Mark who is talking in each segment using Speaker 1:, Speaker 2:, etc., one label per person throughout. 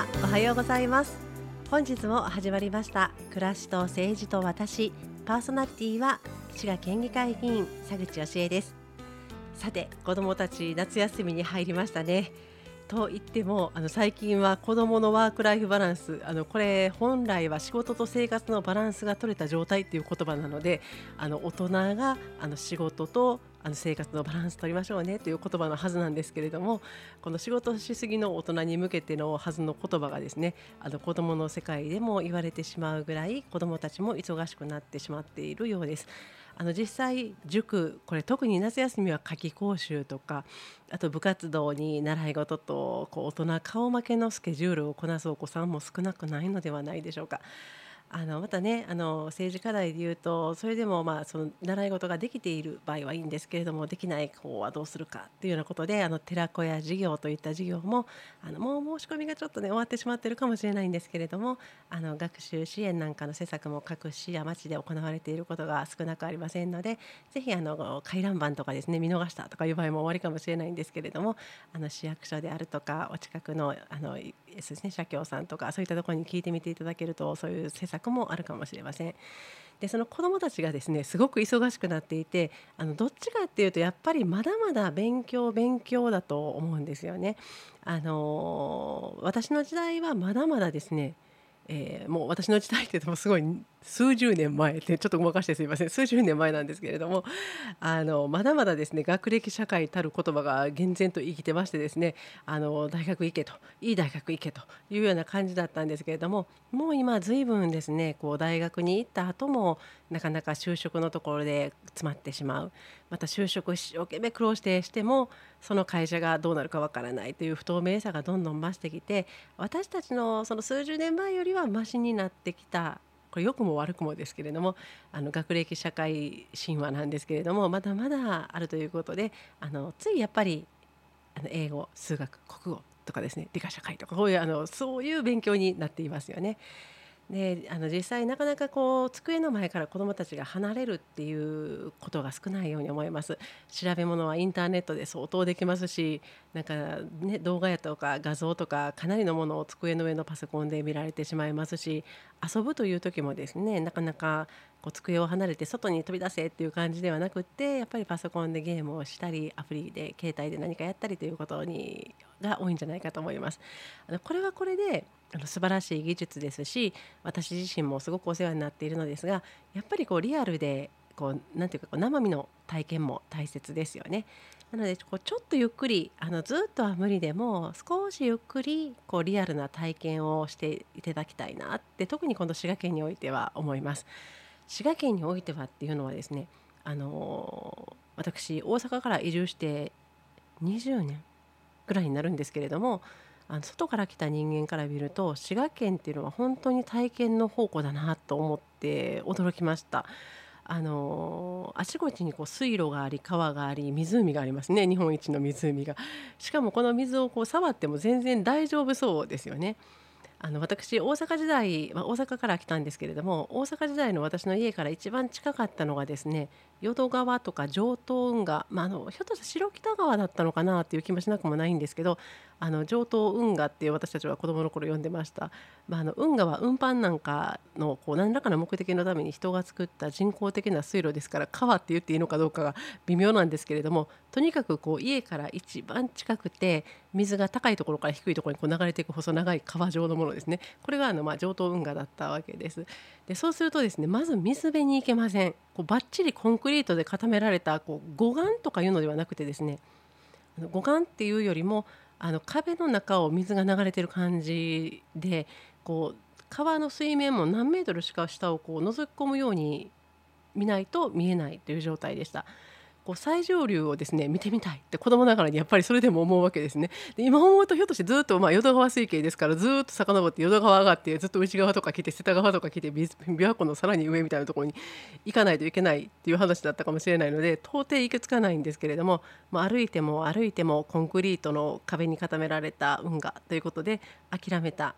Speaker 1: 様おはようございます。本日も始まりました。暮らしと政治と私。パーソナリティは滋賀県議会議員佐口芳恵です。さて子どもたち夏休みに入りましたね。と言ってもあの最近は子どものワーク・ライフ・バランスあのこれ本来は仕事と生活のバランスが取れた状態っていう言葉なのであの大人があの仕事とあの生活のバランス取りましょうねという言葉のはずなんですけれどもこの仕事しすぎの大人に向けてのはずの言葉がですねあの子どもの世界でも言われてしまうぐらい子どもたちも忙しくなってしまっているようです。あの実際塾これ特に夏休みは夏季講習とかあと部活動に習い事とこう大人顔負けのスケジュールをこなすお子さんも少なくないのではないでしょうか。あのまたねあの政治課題でいうとそれでもまあその習い事ができている場合はいいんですけれどもできない方はどうするかっていうようなことであの寺子屋事業といった事業もあのもう申し込みがちょっとね終わってしまってるかもしれないんですけれどもあの学習支援なんかの施策も各市や町で行われていることが少なくありませんのでぜひあの回覧板とかですね見逃したとかいう場合も終わりかもしれないんですけれどもあの市役所であるとかお近くのあのですね社協さんとかそういったところに聞いてみていただけるとそういう施策もあるかもしれません。でその子どもたちがですねすごく忙しくなっていてあのどっちかっていうとやっぱりまだまだ勉強勉強だと思うんですよね。あの私の時代はまだまだですねえー、もう私の時代って言ってもすごい数十年前ってちょっとごまかしてすみません。数十年前なんですけれどもあのまだまだですね学歴社会たる言葉が厳然と生きてましてですねあの大学行けといい大学行けというような感じだったんですけれどももう今随分ですねこう大学に行った後もなかなか就職のところで詰まってしまう。また就職一生懸命苦労してしてもその会社がどうなるかわからないという不透明さがどんどん増してきて私たちのその数十年前よりはマシになってきたこれ良くも悪くもですけれどもあの学歴社会神話なんですけれどもまだまだあるということであのついやっぱりあの英語数学国語とかですね理科社会とかこういうあのそういう勉強になっていますよね。であの実際なかなかこう机の前から子どもたちが離れるっていうことが少ないように思います。調べ物はインターネットで相当できますしなんか、ね、動画やとか画像とかかなりのものを机の上のパソコンで見られてしまいますし遊ぶという時もですねなかなかこう机を離れて外に飛び出せっていう感じではなくってやっぱりパソコンでゲームをしたりアプリで携帯で何かやったりということにが多いんじゃないかと思います。あのこれはこれであの素晴らしい技術ですし私自身もすごくお世話になっているのですがやっぱりこうリアルでこうなんていうかこう生身の体験も大切ですよね。なのでこうちょっとゆっくりあのずっとは無理でも少しゆっくりこうリアルな体験をしていただきたいなって特にこの滋賀県においては思います。滋賀県においてはっていうのはですねあの私大阪から移住して20年ぐらいになるんですけれどもあの外から来た人間から見ると滋賀県っていうのは本当に体験の宝庫だなと思って驚きました。あのあちこちにこう水路があり川があり湖がありますね。日本一の湖が。しかもこの水をこう触っても全然大丈夫そうですよね。あの私大阪時代、まあ、大阪から来たんですけれども大阪時代の私の家から一番近かったのがですね淀川とか上東運河、まあ、あのひょっとしたら白北川だったのかなという気もしなくもないんですけどあの上東運河っていう私たちは子どもの頃呼んでました、まあ、あの運河は運搬なんかのこう何らかの目的のために人が作った人工的な水路ですから川って言っていいのかどうかが微妙なんですけれどもとにかくこう家から一番近くて水が高いところから低いところにこう流れていく細長い川状のものですね。これがあのまあ上東運河だったわけです。でそうするとですねまず水辺に行けません。こうバッチリコンクリートで固められたこう護岸とかいうのではなくてですね護岸っていうよりもあの壁の中を水が流れてる感じでこう川の水面も何メートルしか下をこう覗き込むように見ないと見えないという状態でした。こう最上流をですね見てみたいって子供ながらにやっぱりそれでも思うわけですね。で今思うとひょっとしてずっと、まあ、淀川水系ですからずっと遡って淀川上がってずっと内側とか来て瀬田川とか来て琵琶湖のさらに上みたいなところに行かないといけないっていう話だったかもしれないので到底行き着かないんですけれども、まあ、歩いても歩いてもコンクリートの壁に固められた運河ということで諦めた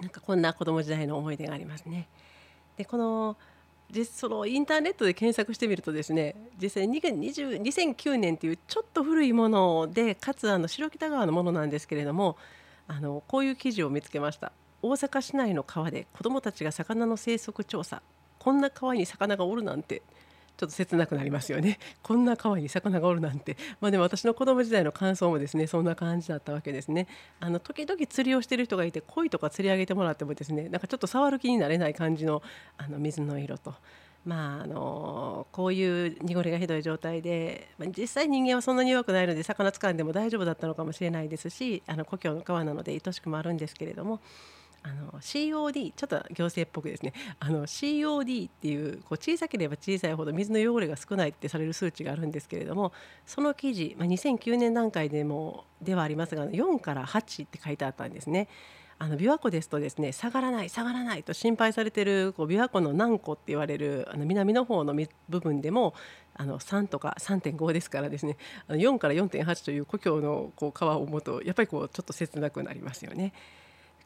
Speaker 1: なんかこんな子供時代の思い出がありますね。でこの実そのインターネットで検索してみるとですね実際に2009年というちょっと古いものでかつあの白北川のものなんですけれどもあのこういう記事を見つけました。大阪市内の川で子どもたちが魚の生息調査。こんな川に魚がおるなんて。ちょっと切なくなりますよね。こんな川に魚がおるなんて。まあでも私の子供時代の感想もですねそんな感じだったわけですね。あの時々釣りをしてる人がいて鯉とか釣り上げてもらってもですねなんかちょっと触る気になれない感じのあの水の色と。まああのこういう濁りがひどい状態で、まあ、実際人間はそんなに弱くないので魚掴んでも大丈夫だったのかもしれないですしあの故郷の川なので愛しくもあるんですけれども。あの COD ちょっと行政っぽくですねあの COD っていうこう小さければ小さいほど水の汚れが少ないってされる数値があるんですけれどもその記事、まあ、2009年段階でもではありますが4から8って書いてあったんですね。あの琵琶湖ですとですね下がらない下がらないと心配されてるこう琵琶湖の南湖って言われるあの南の方の部分でもあの3とか3.5ですからですねあの4から4.8という故郷のこう川を思うとやっぱりこうちょっと切なくなりますよね。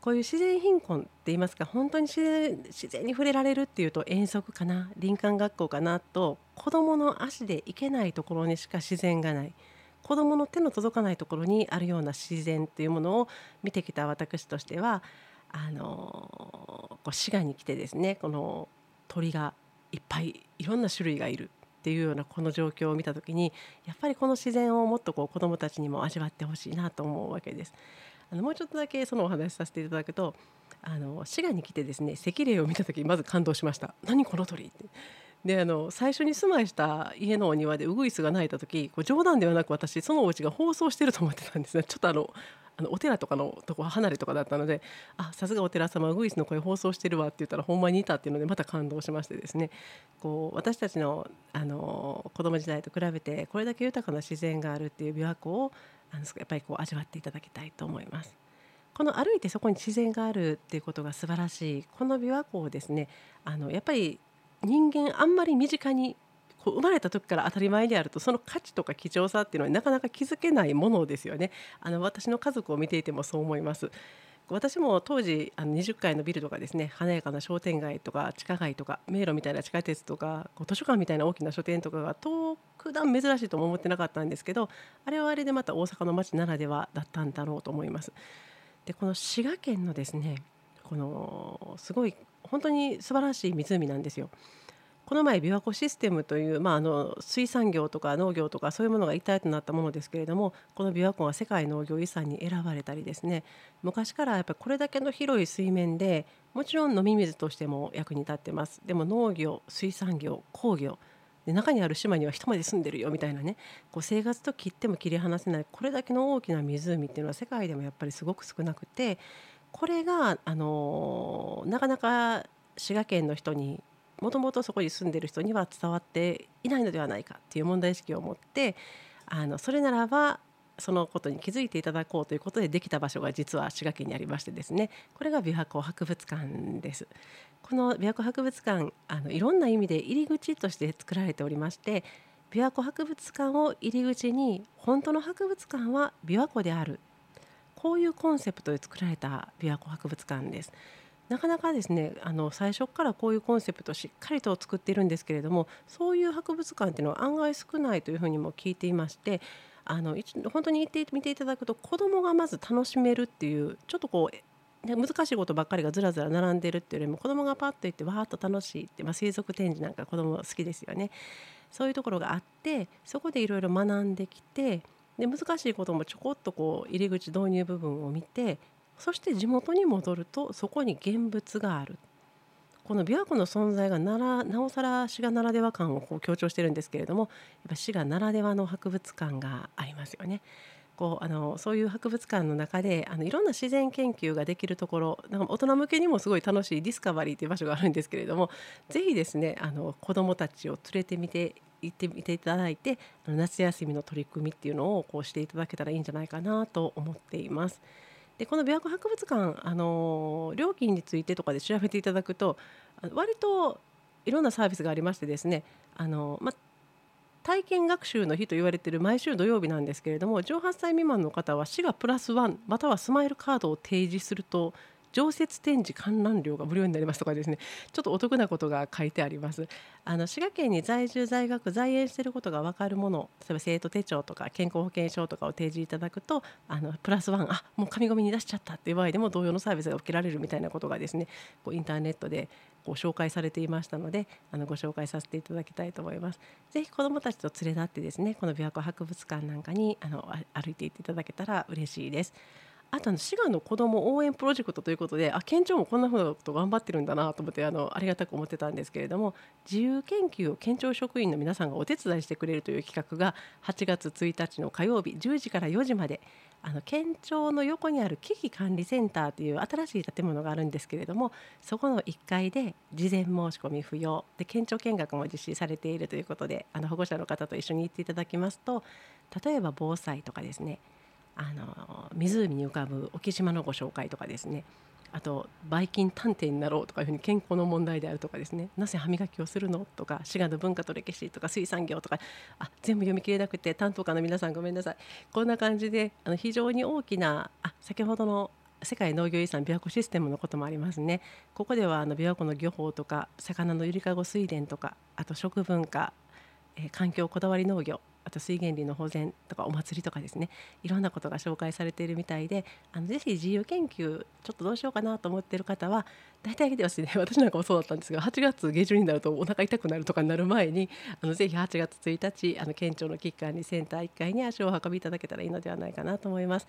Speaker 1: こういう自然貧困って言いますか本当に自然自然に触れられるっていうと遠足かな林間学校かなと子どもの足で行けないところにしか自然がない子どもの手の届かないところにあるような自然っていうものを見てきた私としてはあのこう滋賀に来てですねこの鳥がいっぱいいろんな種類がいるっていうようなこの状況を見た時にやっぱりこの自然をもっとこう子どもたちにも味わってほしいなと思うわけです。あのもうちょっとだけそのお話しさせていただくとあの滋賀に来てですね赤霊を見た時まず感動しました。何この鳥って。であの最初に住まいした家のお庭でウグイスが鳴いた時こう冗談ではなく私そのお家が放送してると思ってたんですね。ちょっとあのあのお寺とかのとこ離れとかだったのであさすがお寺様ウグイスの声放送してるわって言ったらほんまにいたっていうのでまた感動しましてですね。こう私たちのあの子供時代と比べてこれだけ豊かな自然があるっていう琵琶湖をあのやっぱりこう味わっていただきたいと思います。この歩いてそこに自然があるっていうことが素晴らしいこの琵琶湖をですねあのやっぱり人間あんまり身近にこう生まれた時から当たり前であるとその価値とか貴重さっていうのはなかなか気づけないものですよねあの私の家族を見ていてもそう思います私も当時あの20階のビルとかですね華やかな商店街とか地下街とか迷路みたいな地下鉄とかこう図書館みたいな大きな書店とかが特段珍しいとも思ってなかったんですけどあれはあれでまた大阪の街ならではだったんだろうと思います。でこの滋賀県のですねこのすごい本当に素晴らしい湖なんですよ。この前琵琶湖システムという、まあ、あの水産業とか農業とかそういうものが一体となったものですけれどもこの琵琶湖は世界農業遺産に選ばれたりですね昔からやっぱりこれだけの広い水面でもちろん飲み水としても役に立ってますでも農業水産業工業で中にある島には人まで住んでるよみたいなね。こう生活と切っても切り離せない。これだけの大きな湖っていうのは世界でもやっぱりすごく少なくて。これが、あのなかなか滋賀県の人にもともとそこに住んでる人には伝わっていないのではないかっていう問題意識を持ってあのそれならばそのことに気づいていただこうということでできた場所が実は滋賀県にありましてですね。これが琵琶湖博物館です。この琵琶湖博物館あのいろんな意味で入り口として作られておりまして琵琶湖博物館を入り口に本当の博物館は琵琶湖である。こういうコンセプトで作られた琵琶湖博物館です。なかなかですねあの最初からこういうコンセプトをしっかりと作っているんですけれどもそういう博物館っていうのは案外少ないというふうにも聞いていましてあの本当に言って見ていただくと子どもがまず楽しめるっていうちょっとこう難しいことばっかりがずらずら並んでるっていうよりも子どもがパッと行ってわーっと楽しいって、まあ、水族展示なんか子ども好きですよね。そういうところがあってそこでいろいろ学んできてで難しいこともちょこっとこう入り口導入部分を見てそして地元に戻るとそこに現物がある。この琵琶湖の存在がならなおさら滋賀ならでは感をこう強調してるんですけれどもやっぱ滋賀ならではの博物館がありますよね。こうあのそういう博物館の中であのいろんな自然研究ができるところなんか大人向けにもすごい楽しいディスカバリーという場所があるんですけれどもぜひですねあの子どもたちを連れてみて行ってみていただいて夏休みの取り組みっていうのをこうしていただけたらいいんじゃないかなと思っています。でこの琵琶湖博物館あの料金についてとかで調べていただくと割といろんなサービスがありましてですねあの、ま、体験学習の日と言われている毎週土曜日なんですけれども18歳未満の方は市がプラスワンまたはスマイルカードを提示すると常設展示観覧料が無料になりますとかですねちょっとお得なことが書いてありますあの滋賀県に在住在学在園していることが分かるもの例えば生徒手帳とか健康保険証とかを提示いただくとあのプラスワンあもう紙ゴミに出しちゃったっていう場合でも同様のサービスが受けられるみたいなことがですねこうインターネットでこう紹介されていましたのであのご紹介させていただきたいと思います。ぜひ子どもたちと連れ立ってですねこの琵琶湖博物館なんかにあの歩いていっていただけたら嬉しいです。あとあの滋賀の子ども応援プロジェクトということであ県庁もこんなふうなこと頑張ってるんだなと思ってあのありがたく思ってたんですけれども自由研究を県庁職員の皆さんがお手伝いしてくれるという企画が8月1日の火曜日10時から4時まであの県庁の横にある危機管理センターという新しい建物があるんですけれどもそこの1階で事前申し込み不要で県庁見学も実施されているということであの保護者の方と一緒に行っていただきますと例えば防災とかですねあの湖に浮かぶ沖島のご紹介とかですね。あとばい菌探偵になろうとかいうふうに健康の問題であるとかですね。なぜ歯磨きをするのとか滋賀の文化と歴史とか水産業とか。あ全部読み切れなくて担当課の皆さんごめんなさい。こんな感じであの非常に大きなあ先ほどの世界農業遺産琵琶湖システムのこともありますね。ここではあの琵琶湖の漁法とか魚のゆりかご水田とかあと食文化、えー、環境こだわり農業あと水源林の保全とかお祭りとかですねいろんなことが紹介されているみたいであのぜひ自由研究ちょっとどうしようかなと思っている方は大体ですね 私なんかもそうだったんですが8月下旬になるとお腹痛くなるとかになる前にあのぜひ8月1日あの県庁の危機管理センター1階に足を運びいただけたらいいのではないかなと思います。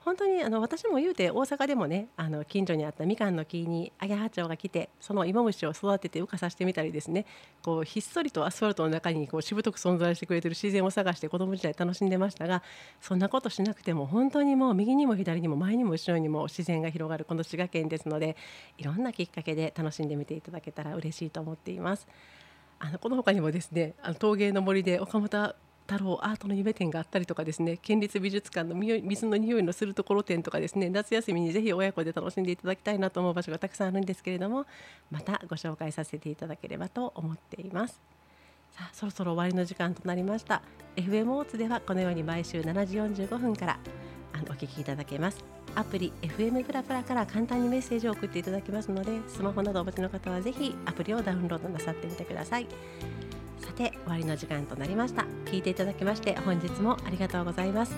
Speaker 1: 本当にあの私も言うて大阪でもねあの近所にあったみかんの木にアゲハチョウが来てその芋虫を育てて浮かさせてみたりですねこうひっそりとアスファルトの中にこうしぶとく存在してくれてる自然を探して子供時代楽しんでましたがそんなことしなくても本当にもう右にも左にも前にも後ろにも自然が広がるこの滋賀県ですのでいろんなきっかけで楽しんでみていただけたら嬉しいと思っています。あのこの他にもですねあの陶芸の森で岡本太郎アートの夢展があったりとかですね県立美術館の水の匂いのするところ展とかですね夏休みにぜひ親子で楽しんでいただきたいなと思う場所がたくさんあるんですけれどもまたご紹介させていただければと思っています。さあそろそろ終わりの時間となりました。FM オーツではこのように毎週7時45分からあのお聞きいただけます。アプリ FM プラプラから簡単にメッセージを送っていただけますのでスマホなどお持ちの方はぜひアプリをダウンロードなさってみてください。さて終わりの時間となりました。聞いていただきまして本日もありがとうございます。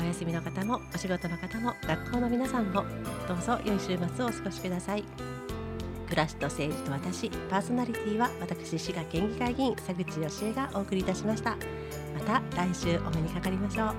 Speaker 1: お休みの方もお仕事の方も学校の皆さんもどうぞ良い週末をお過ごしください。暮らしと政治と私パーソナリティは私滋賀県議会議員佐口義恵がお送りいたしました。また来週お目にかかりましょう。